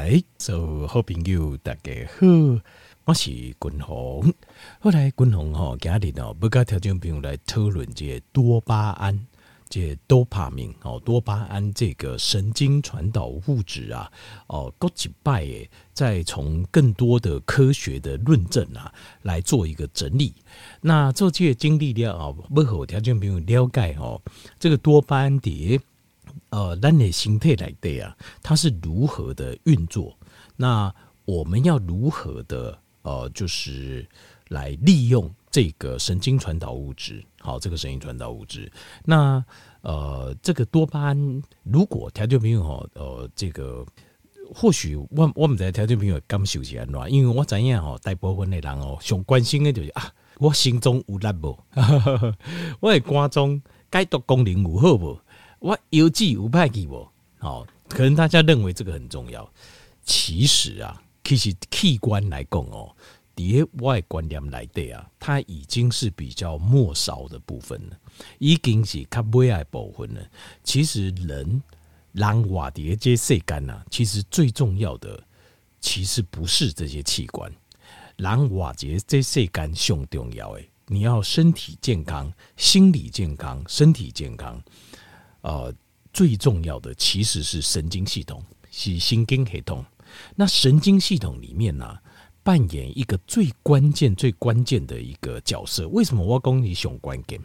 来，所有好朋友大家好，我是君鸿。后来君鸿吼，今日哦，不跟听众朋友来讨论这个多巴胺，这个多巴胺哦，多巴胺这个神经传导物质啊，哦，过几拜诶，再从更多的科学的论证啊，来做一个整理。那做这个经历了啊，不和听众朋友了解哦，这个多巴胺碟。呃，咱的心态来对啊，它是如何的运作？那我们要如何的呃，就是来利用这个神经传导物质？好，这个神经传导物质，那呃，这个多巴胺，如果条件朋友哦，呃，这个或许我我们在条件朋友感受起来喏，因为我怎样哈，大部分的人哦，想关心的就是啊，我心中有力不？我的肝脏解毒功能有好不？我有记无派给我，好，可能大家认为这个很重要。其实啊，其实器官来讲哦，叠外观念来对啊，它已经是比较末梢的部分了，已经是较尾爱部分了。其实人人瓦叠这些器官呐，其实最重要的其实不是这些器官，人瓦叠这些器官上重要诶，你要身体健康、心理健康、身体健康。呃，最重要的其实是神经系统，是神经系统。那神经系统里面呢、扮演一个最关键、最关键的一个角色。为什么我讲你熊关键？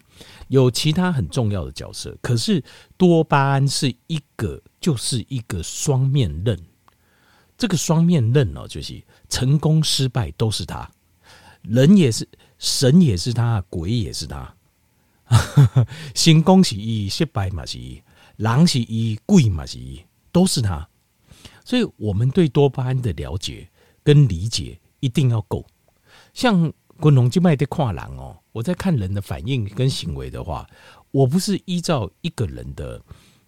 有其他很重要的角色，可是多巴胺是一个，就是一个双面刃。这个双面刃呢，就是成功失败都是他，人也是，神也是他，鬼也是他。成功是一，失败嘛是一，狼是一，鬼嘛是一，都是他。所以，我们对多巴胺的了解跟理解一定要够。像滚龙静脉的跨栏哦，我在看人的反应跟行为的话，我不是依照一个人的，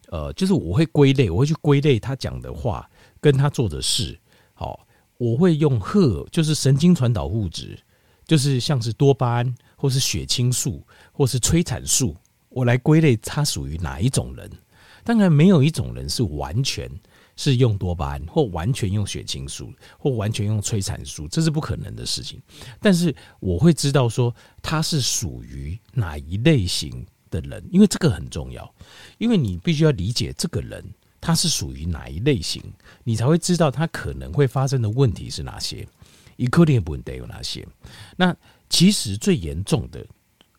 呃，就是我会归类，我会去归类他讲的话跟他做的事。好，我会用荷，就是神经传导物质，就是像是多巴胺。或是血清素，或是催产素，我来归类它属于哪一种人？当然，没有一种人是完全是用多巴胺，或完全用血清素，或完全用催产素，这是不可能的事情。但是我会知道说他是属于哪一类型的人，因为这个很重要。因为你必须要理解这个人他是属于哪一类型，你才会知道他可能会发生的问题是哪些，一颗粒问题有哪些。那其实最严重的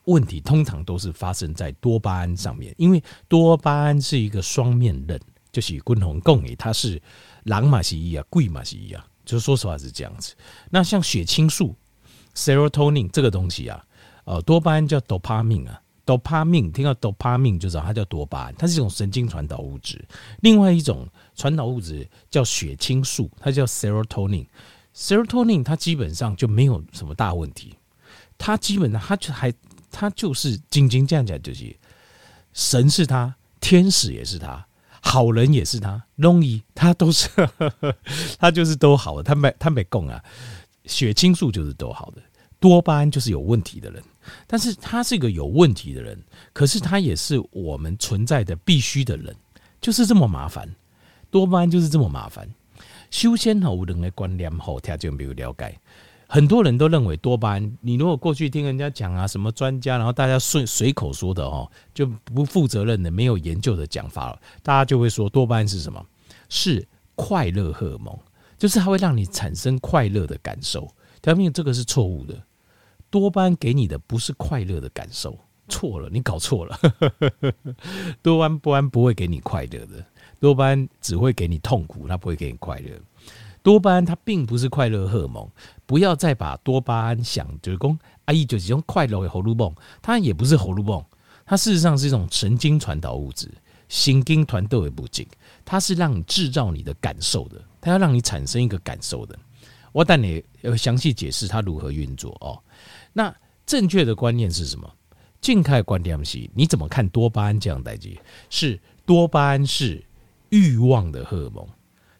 问题，通常都是发生在多巴胺上面，因为多巴胺是一个双面刃，就是君鸿讲的，它是狼嘛是一啊，鬼嘛是一啊，就是说实话是这样子。那像血清素 （serotonin） 这个东西啊，呃，多巴胺叫 dopamine 啊，dopamine 听到 dopamine 就知道它叫多巴胺，它是一种神经传导物质。另外一种传导物质叫血清素，它叫 serotonin，serotonin 它基本上就没有什么大问题。他基本上，他就还，他就是仅仅这样讲，就是神是他，天使也是他，好人也是他，容易他都是，他就是都好的，他没他没供啊，血清素就是都好的，多巴胺就是有问题的人，但是他是一个有问题的人，可是他也是我们存在的必须的人，就是这么麻烦，多巴胺就是这么麻烦，修仙好人的观念好，他就没有了解。很多人都认为多巴胺，你如果过去听人家讲啊，什么专家，然后大家顺随口说的哦，就不负责任的、没有研究的讲法了，大家就会说多巴胺是什么？是快乐荷尔蒙，就是它会让你产生快乐的感受。条命这个是错误的，多巴胺给你的不是快乐的感受，错了，你搞错了。多巴胺、多巴胺不会给你快乐的，多巴胺只会给你痛苦，它不会给你快乐。多巴胺它并不是快乐荷尔蒙，不要再把多巴胺想就是讲阿姨就是用快乐的荷尔蒙，它也不是荷尔蒙，它事实上是一种神经传导物质，神经传导的物质，它是让你制造你的感受的，它要让你产生一个感受的。我等你要详细解释它如何运作哦。那正确的观念是什么？静态观念是，你怎么看多巴胺这样代际？是多巴胺是欲望的荷尔蒙。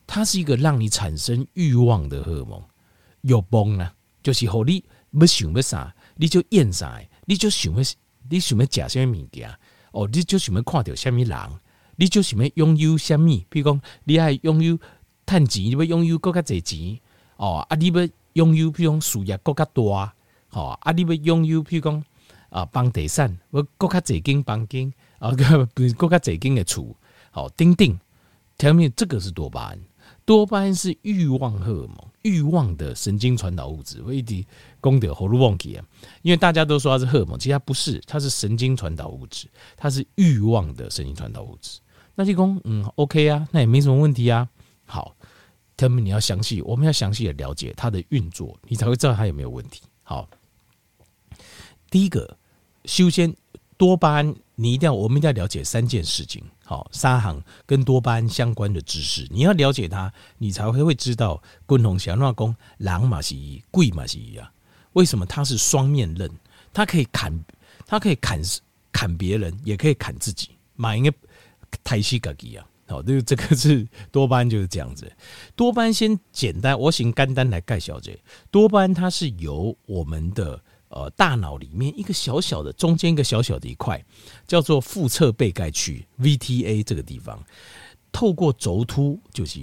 它是一个让你产生欲望的荷尔蒙，有崩呢，就是和你不想要啥，你就厌啥，你就想要，你想要吃什么物件，哦，你就想要看到什么人，你就想要拥有什么，比如讲，你爱拥有趁钱，你要拥有更加侪钱哦，啊，你要拥有比如讲事业更加大，哦，啊，你要拥有譬如讲啊，房地产，我更加侪间房间，啊，更加侪间的厝，好，钉钉，前面这个是多巴胺，多巴胺是欲望荷尔蒙，欲望的神经传导物质，我一直功德喉咙忘记啊，因为大家都说它是荷尔蒙，其实它不是，它是神经传导物质，它是欲望的神经传导物质。那就功，嗯，OK 啊，那也没什么问题啊。好，他们你要详细，我们要详细的了解它的运作，你才会知道它有没有问题。好，第一个，修仙多巴胺，你一定要，我们一定要了解三件事情。好，沙行跟多巴胺相关的知识，你要了解它，你才会会知道，共同想要讲狼嘛是一，贵嘛是一啊。为什么它是双面刃？它可以砍，它可以砍砍别人，也可以砍自己。买一个。太西格吉啊，好，这个这个是多巴胺就是这样子。多巴胺先简单，我先简单来盖小姐多巴胺，它是由我们的呃大脑里面一个小小的中间一个小小的一块，叫做腹侧被盖区 VTA 这个地方，透过轴突，就是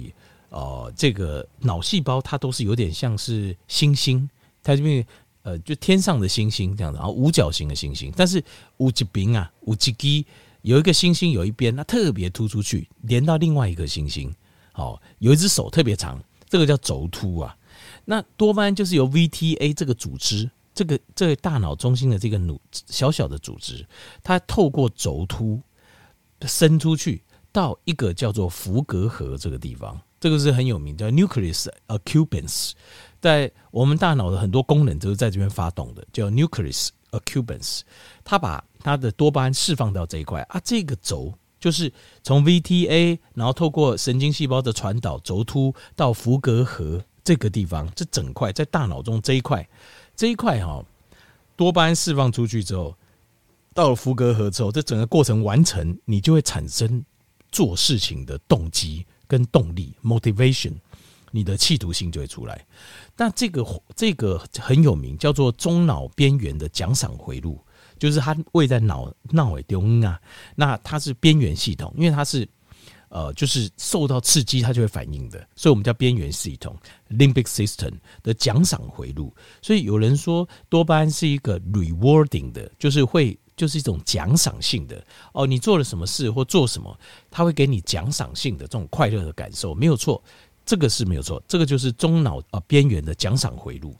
呃这个脑细胞，它都是有点像是星星，它这边呃就天上的星星这样子，然后五角形的星星，但是五级饼啊，五级基。有一个星星，有一边它特别突出去，连到另外一个星星。好，有一只手特别长，这个叫轴突啊。那多巴胺就是由 VTA 这个组织，这个这个大脑中心的这个努小小的组织，它透过轴突伸出去到一个叫做伏隔核这个地方，这个是很有名，叫 nucleus accumbens。在我们大脑的很多功能都是在这边发动的，叫 nucleus accumbens。它把它的多巴胺释放到这一块啊，这个轴就是从 VTA，然后透过神经细胞的传导轴突到伏隔核这个地方，这整块在大脑中这一块，这一块哈，多巴胺释放出去之后，到了伏隔核之后，这整个过程完成，你就会产生做事情的动机跟动力 （motivation），你的企图性就会出来。那这个这个很有名，叫做中脑边缘的奖赏回路。就是它位在脑脑尾中啊，那它是边缘系统，因为它是呃，就是受到刺激它就会反应的，所以我们叫边缘系统 （limbic system） 的奖赏回路。所以有人说多巴胺是一个 rewarding 的，就是会就是一种奖赏性的哦，你做了什么事或做什么，它会给你奖赏性的这种快乐的感受，没有错，这个是没有错，这个就是中脑啊边缘的奖赏回路。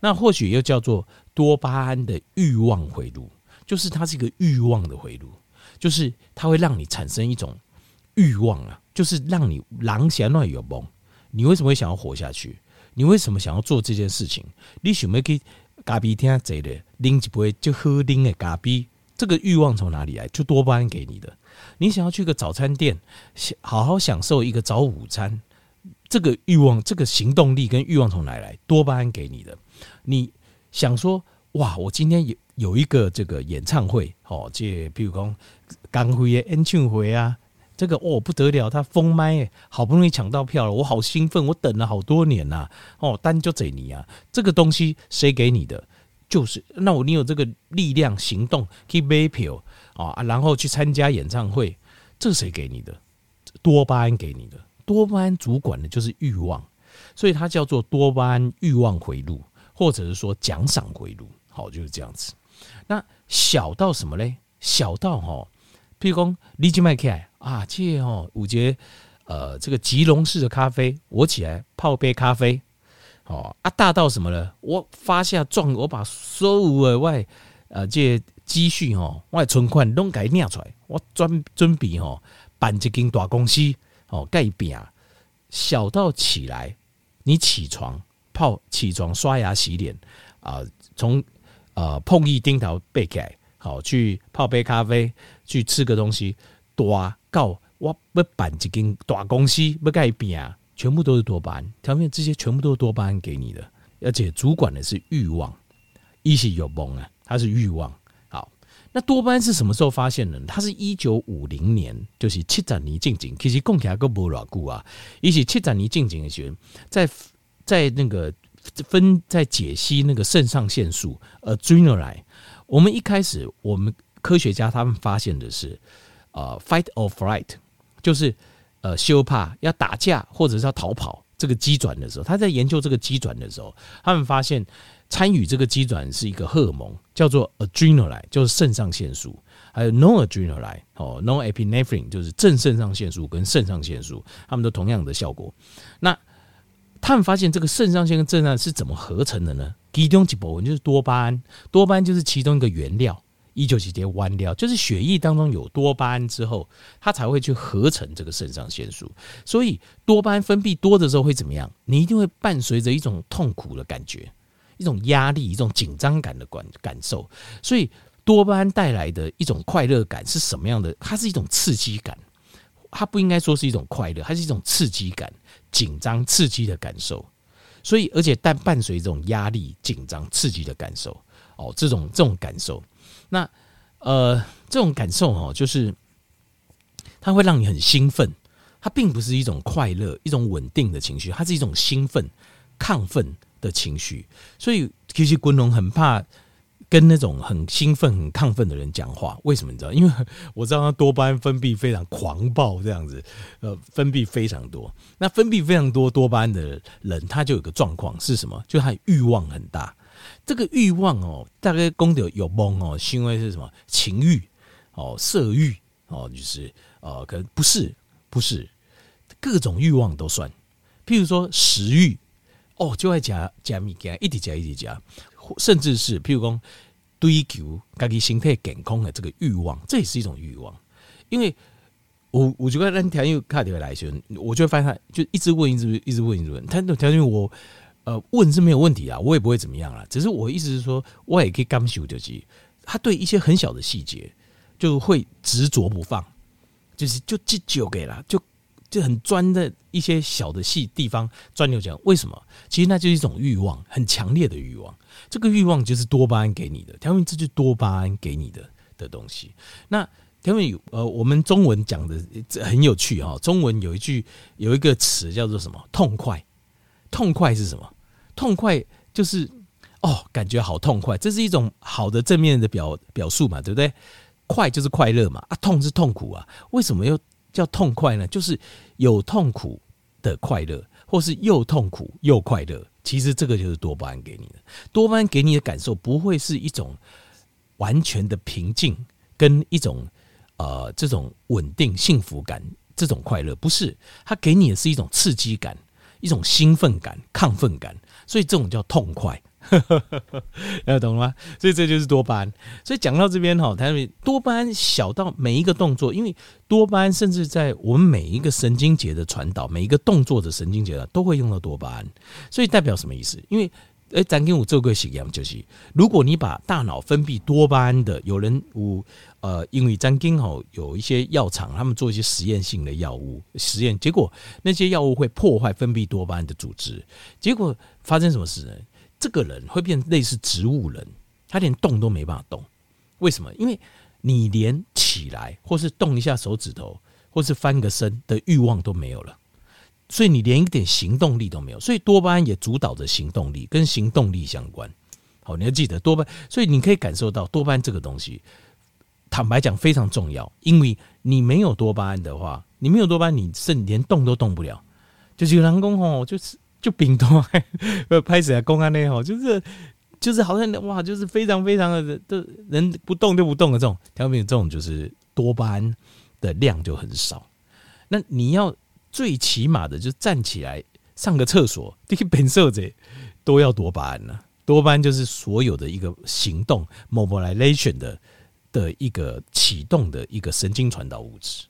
那或许又叫做多巴胺的欲望回路。就是它是一个欲望的回路，就是它会让你产生一种欲望啊，就是让你狼想乱有梦。你为什么会想要活下去？你为什么想要做这件事情？你想要去咖啡厅坐的，拎一杯就喝拎的咖啡，这个欲望从哪里来？就多巴胺给你的。你想要去个早餐店，好好享受一个早午餐，这个欲望、这个行动力跟欲望从哪来？多巴胺给你的。你想说，哇，我今天有。有一个这个演唱会，哦，这比如讲刚辉的演唱会啊，这个哦不得了，他封麦，好不容易抢到票了，我好兴奋，我等了好多年呐、啊，哦，单就这你啊，这个东西谁给你的？就是那我你有这个力量行动去买票啊，然后去参加演唱会，这谁给你的？多巴胺给你的，多巴胺主管的就是欲望，所以它叫做多巴胺欲望回路，或者是说奖赏回路，好，就是这样子。那小到什么嘞？小到哈，譬如讲，你去麦开啊，这哦，五节呃，这个吉隆式的咖啡，我起来泡杯咖啡，哦啊，大到什么呢？我发下壮，我把所有的外呃这积蓄哦，外存款拢给念出来，我准准备吼办一间大公司哦，盖饼。小到起来，你起床泡起床刷牙洗脸啊，从。呃，碰一钉头背起来好，去泡杯咖啡，去吃个东西，大告我要办一间大公司，要改变啊，全部都是多巴胺。条面这些全部都是多巴胺给你的，而且主管的是欲望，一是有梦啊，它是欲望。好，那多巴胺是什么时候发现的呢？它是一九五零年，就是七十年进前，其实讲起来都不老久啊，一是七十年进前的时候，在在那个。分在解析那个肾上腺素，呃，adrenaline。我们一开始，我们科学家他们发现的是，呃，fight or flight，就是呃修帕要打架或者是要逃跑这个机转的时候，他在研究这个机转的时候，他们发现参与这个机转是一个荷尔蒙，叫做 adrenaline，就是肾上腺素，还有 noradrenaline 哦，norepinephrine 就是正肾上腺素跟肾上腺素，他们都同样的效果。那他们发现这个肾上腺跟正上是怎么合成的呢？其中一部分就是多巴胺，多巴胺就是其中一个原料。一九几节弯掉，就是血液当中有多巴胺之后，它才会去合成这个肾上腺素。所以多巴胺分泌多的时候会怎么样？你一定会伴随着一种痛苦的感觉，一种压力，一种紧张感的感感受。所以多巴胺带来的一种快乐感是什么样的？它是一种刺激感，它不应该说是一种快乐，它是一种刺激感、紧张、刺激的感受。所以而且但伴随这种压力、紧张、刺激的感受，哦，这种这种感受。那，呃，这种感受哦，就是它会让你很兴奋，它并不是一种快乐、一种稳定的情绪，它是一种兴奋、亢奋的情绪。所以，其实滚龙很怕跟那种很兴奋、很亢奋的人讲话。为什么你知道？因为我知道他多巴胺分泌非常狂暴，这样子，呃，分泌非常多。那分泌非常多多巴胺的人，他就有个状况是什么？就他欲望很大。这个欲望哦，大概功德有懵哦，是因为是什么情欲哦、色欲哦，就是呃，可能不是不是各种欲望都算。譬如说食欲哦，就爱加加米加一直加一直加，甚至是譬如讲追求自己身体健康的这个欲望，这也是一种欲望。因为我我觉得那条件卡条来说，我就发现他就一直问一直一直问一直问，他那条件我。呃，问是没有问题啊，我也不会怎么样啦。只是我意思是说，我也可以感受就是，他对一些很小的细节就会执着不放，就是就记久给了，就就很钻的一些小的细地方钻牛角。为什么？其实那就是一种欲望，很强烈的欲望。这个欲望就是多巴胺给你的，条明这就多巴胺给你的的东西。那条明呃，我们中文讲的很有趣哈，中文有一句有一个词叫做什么？痛快，痛快是什么？痛快就是哦，感觉好痛快，这是一种好的正面的表表述嘛，对不对？快就是快乐嘛，啊，痛是痛苦啊。为什么又叫痛快呢？就是有痛苦的快乐，或是又痛苦又快乐。其实这个就是多巴胺给你的。多巴胺给你的感受不会是一种完全的平静，跟一种呃这种稳定幸福感，这种快乐不是，它给你的是一种刺激感，一种兴奋感、亢奋感。所以这种叫痛快，要懂了吗？所以这就是多巴胺。所以讲到这边哈，它多巴胺小到每一个动作，因为多巴胺甚至在我们每一个神经节的传导，每一个动作的神经节都会用到多巴胺。所以代表什么意思？因为诶，咱跟我做过实验，就是如果你把大脑分泌多巴胺的，有人我呃，因为咱跟好有一些药厂，他们做一些实验性的药物实验，结果那些药物会破坏分泌多巴胺的组织，结果发生什么事呢？这个人会变类似植物人，他连动都没办法动。为什么？因为你连起来，或是动一下手指头，或是翻个身的欲望都没有了。所以你连一点行动力都没有，所以多巴胺也主导着行动力，跟行动力相关。好，你要记得多巴胺，所以你可以感受到多巴胺这个东西，坦白讲非常重要。因为你没有多巴胺的话，你没有多巴胺，你甚至连动都动不了。就是有人工吼，就是就病毒拍死啊公安那吼，就是就是好像哇，就是非常非常的的人不动就不动的这种，条明这种就是多巴胺的量就很少。那你要。最起码的，就站起来上个厕所，这个本色者都要多巴胺呢。多巴胺就是所有的一个行动 mobilization 的的一个启动的一个神经传导物质。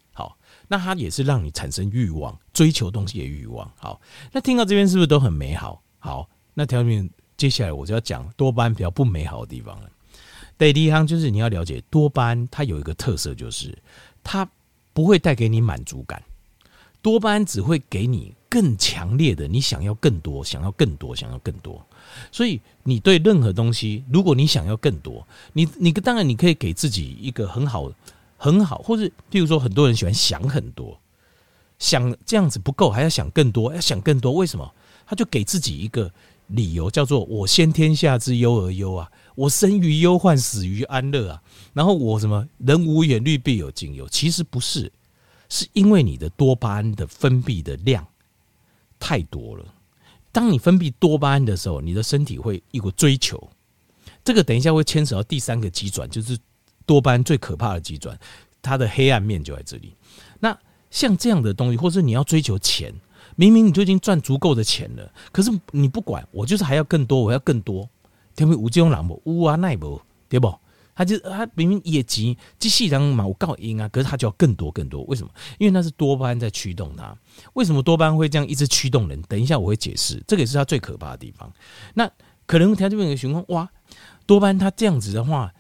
那它也是让你产生欲望、追求东西的欲望。好，那听到这边是不是都很美好？好，那条面接下来我就要讲多巴胺比较不美好的地方了。对第一行就是你要了解多巴胺，它有一个特色，就是它不会带给你满足感。多巴胺只会给你更强烈的，你想要更多，想要更多，想要更多。所以你对任何东西，如果你想要更多，你你当然你可以给自己一个很好很好，或是譬如说很多人喜欢想很多，想这样子不够，还要想更多，要想更多。为什么？他就给自己一个理由，叫做我先天下之忧而忧啊，我生于忧患，死于安乐啊。然后我什么人无远虑，必有近忧。其实不是。是因为你的多巴胺的分泌的量太多了。当你分泌多巴胺的时候，你的身体会一个追求。这个等一下会牵扯到第三个机转，就是多巴胺最可怕的机转，它的黑暗面就在这里。那像这样的东西，或者你要追求钱，明明你就已经赚足够的钱了，可是你不管，我就是还要更多，我要更多。因为无这种人无，啊奈无，对不？他就他明明业绩机器人嘛，我告赢啊，可是他就要更多更多，为什么？因为那是多巴胺在驱动他。为什么多巴胺会这样一直驱动人？等一下我会解释，这个也是他最可怕的地方。那可能他这边有个情况，哇，多巴胺他这样子的话，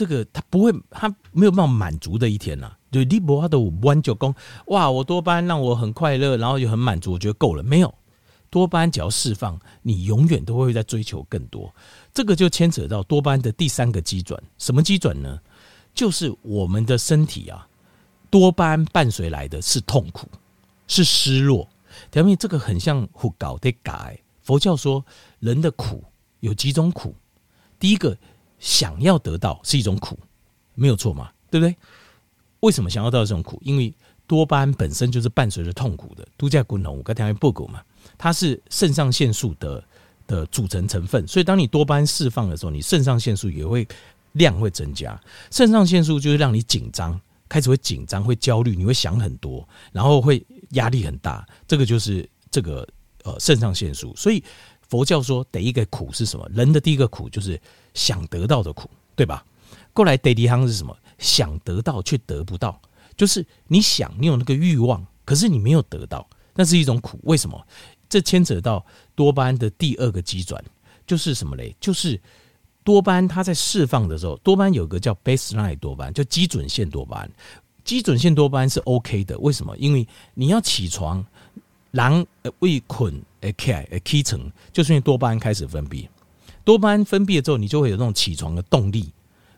这个他不会，他没有办法满足的一天呐、啊。就你不他的五弯九公，哇，我多巴胺让我很快乐，然后又很满足，我觉得够了，没有。多巴胺只要释放，你永远都会在追求更多。这个就牵扯到多巴胺的第三个机转，什么机转呢？就是我们的身体啊，多巴胺伴随来的是痛苦，是失落。条面这个很像胡搞的改。佛教说人的苦有几种苦，第一个想要得到是一种苦，没有错嘛，对不对？为什么想要得到这种苦？因为多巴胺本身就是伴随着痛苦的。度假滚龙，我刚才报过嘛。它是肾上腺素的的组成成分，所以当你多巴胺释放的时候，你肾上腺素也会量会增加。肾上腺素就是让你紧张，开始会紧张、会焦虑，你会想很多，然后会压力很大。这个就是这个呃肾上腺素。所以佛教说第一个苦是什么？人的第一个苦就是想得到的苦，对吧？过来第二行是什么？想得到却得不到，就是你想你有那个欲望，可是你没有得到，那是一种苦。为什么？这牵扯到多巴胺的第二个基转，就是什么嘞？就是多巴胺它在释放的时候，多巴胺有个叫 baseline 多巴胺，叫基准线多巴胺。基准线多巴胺是 OK 的，为什么？因为你要起床，狼未困，aka k 层，就是因为多巴胺开始分泌。多巴胺分泌了之后，你就会有那种起床的动力，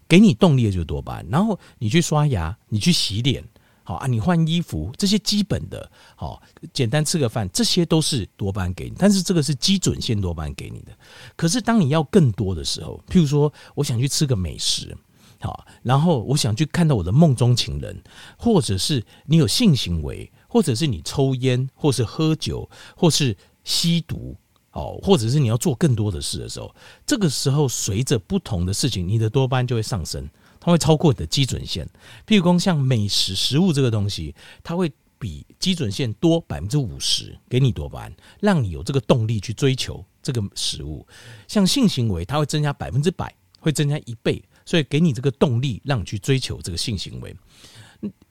给你动力的就是多巴胺。然后你去刷牙，你去洗脸。好啊，你换衣服这些基本的，好，简单吃个饭，这些都是多巴胺给你，但是这个是基准线多巴胺给你的。可是当你要更多的时候，譬如说，我想去吃个美食，好，然后我想去看到我的梦中情人，或者是你有性行为，或者是你抽烟，或是喝酒，或是吸毒，哦，或者是你要做更多的事的时候，这个时候随着不同的事情，你的多巴胺就会上升。它会超过你的基准线，譬如说像美食食物这个东西，它会比基准线多百分之五十，给你多巴胺，让你有这个动力去追求这个食物。像性行为，它会增加百分之百，会增加一倍，所以给你这个动力，让你去追求这个性行为。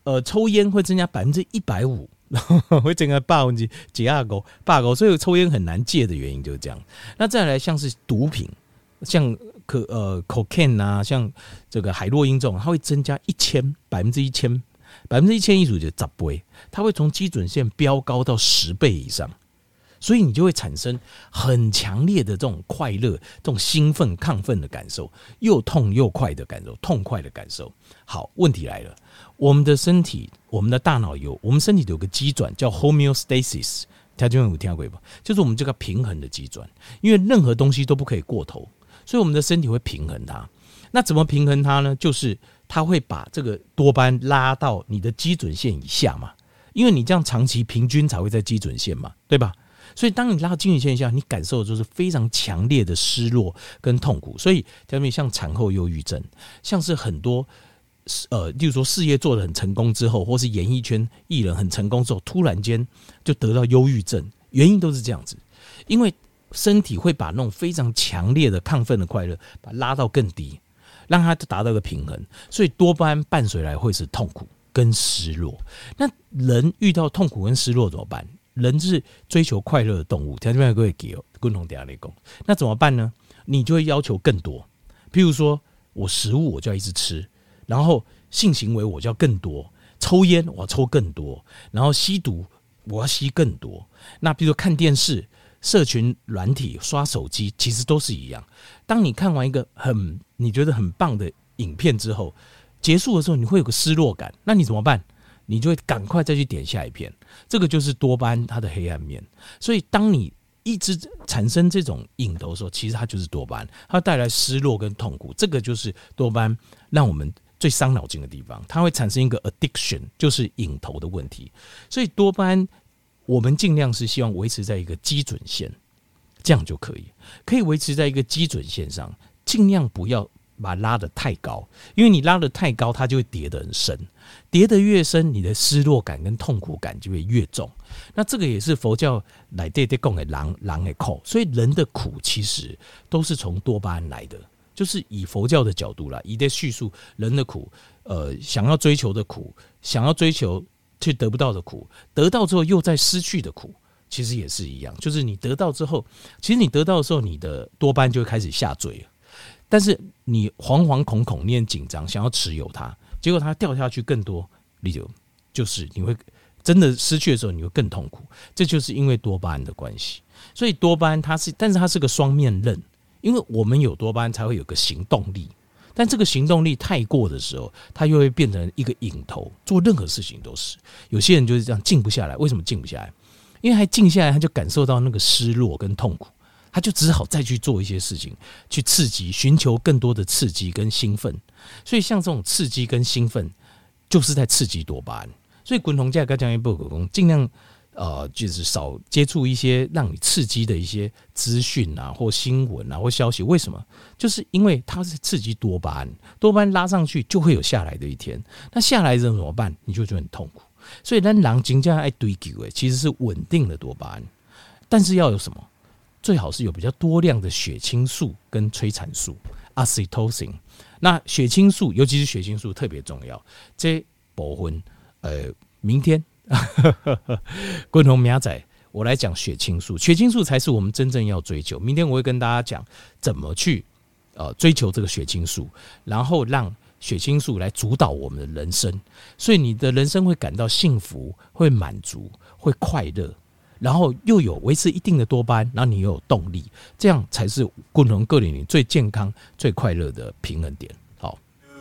呃，抽烟会增加百分之一百五，会增加百分之几二勾八勾，所以抽烟很难戒的原因就是这样。那再来像是毒品，像。可呃，cocaine 啊，像这个海洛因这种，它会增加一千百分之一千百分之一千一组就十倍，它会从基准线飙高到十倍以上，所以你就会产生很强烈的这种快乐、这种兴奋、亢奋的感受，又痛又快的感受，痛快的感受。好，问题来了，我们的身体、我们的大脑有，我们身体有个机转叫 homeostasis，大家有听过吧？就是我们这个平衡的机转，因为任何东西都不可以过头。所以我们的身体会平衡它，那怎么平衡它呢？就是它会把这个多巴胺拉到你的基准线以下嘛，因为你这样长期平均才会在基准线嘛，对吧？所以当你拉到基准线以下，你感受的就是非常强烈的失落跟痛苦。所以特别像产后忧郁症，像是很多呃，例如说事业做得很成功之后，或是演艺圈艺人很成功之后，突然间就得到忧郁症，原因都是这样子，因为。身体会把那种非常强烈的亢奋的快乐，把它拉到更低，让它达到一个平衡。所以多巴胺伴随来会是痛苦跟失落。那人遇到痛苦跟失落怎么办？人是追求快乐的动物，条件各位给共同点来讲。那怎么办呢？你就会要求更多。譬如说我食物我就要一直吃，然后性行为我就要更多，抽烟我要抽更多，然后吸毒我要吸更多。那比如说看电视。社群软体刷手机其实都是一样。当你看完一个很你觉得很棒的影片之后，结束的时候你会有个失落感，那你怎么办？你就会赶快再去点下一片。这个就是多巴胺它的黑暗面。所以当你一直产生这种瘾头的时候，其实它就是多巴胺，它带来失落跟痛苦。这个就是多巴胺让我们最伤脑筋的地方，它会产生一个 addiction，就是瘾头的问题。所以多巴胺，我们尽量是希望维持在一个基准线，这样就可以，可以维持在一个基准线上，尽量不要把它拉得太高，因为你拉得太高，它就会跌得很深，跌得越深，你的失落感跟痛苦感就会越重。那这个也是佛教来对对讲的狼狼的口，所以人的苦其实都是从多巴胺来的。就是以佛教的角度来，以的叙述人的苦，呃，想要追求的苦，想要追求却得不到的苦，得到之后又在失去的苦，其实也是一样。就是你得到之后，其实你得到的时候，你的多巴胺就会开始下坠了。但是你惶惶恐恐，你很紧张，想要持有它，结果它掉下去更多，理由就是你会真的失去的时候，你会更痛苦。这就是因为多巴胺的关系。所以多巴胺它是，但是它是个双面刃。因为我们有多巴胺，才会有个行动力，但这个行动力太过的时候，它又会变成一个瘾头，做任何事情都是。有些人就是这样静不下来，为什么静不下来？因为还静下来，他就感受到那个失落跟痛苦，他就只好再去做一些事情，去刺激，寻求更多的刺激跟兴奋。所以像这种刺激跟兴奋，就是在刺激多巴胺。所以滚筒架跟讲一不可攻，尽量。呃，就是少接触一些让你刺激的一些资讯啊，或新闻啊，或消息。为什么？就是因为它是刺激多巴胺，多巴胺拉上去就会有下来的一天。那下来的人怎么办？你就觉得很痛苦。所以，让狼精这样爱堆积，诶，其实是稳定的多巴胺，但是要有什么？最好是有比较多量的血清素跟催产素阿斯托辛。那血清素，尤其是血清素特别重要。这部分，呃，明天。共同苗仔，我来讲血清素，血清素才是我们真正要追求。明天我会跟大家讲怎么去呃追求这个血清素，然后让血清素来主导我们的人生，所以你的人生会感到幸福、会满足、会快乐，然后又有维持一定的多巴胺，然后你又有动力，这样才是共同个体里最健康、最快乐的平衡点。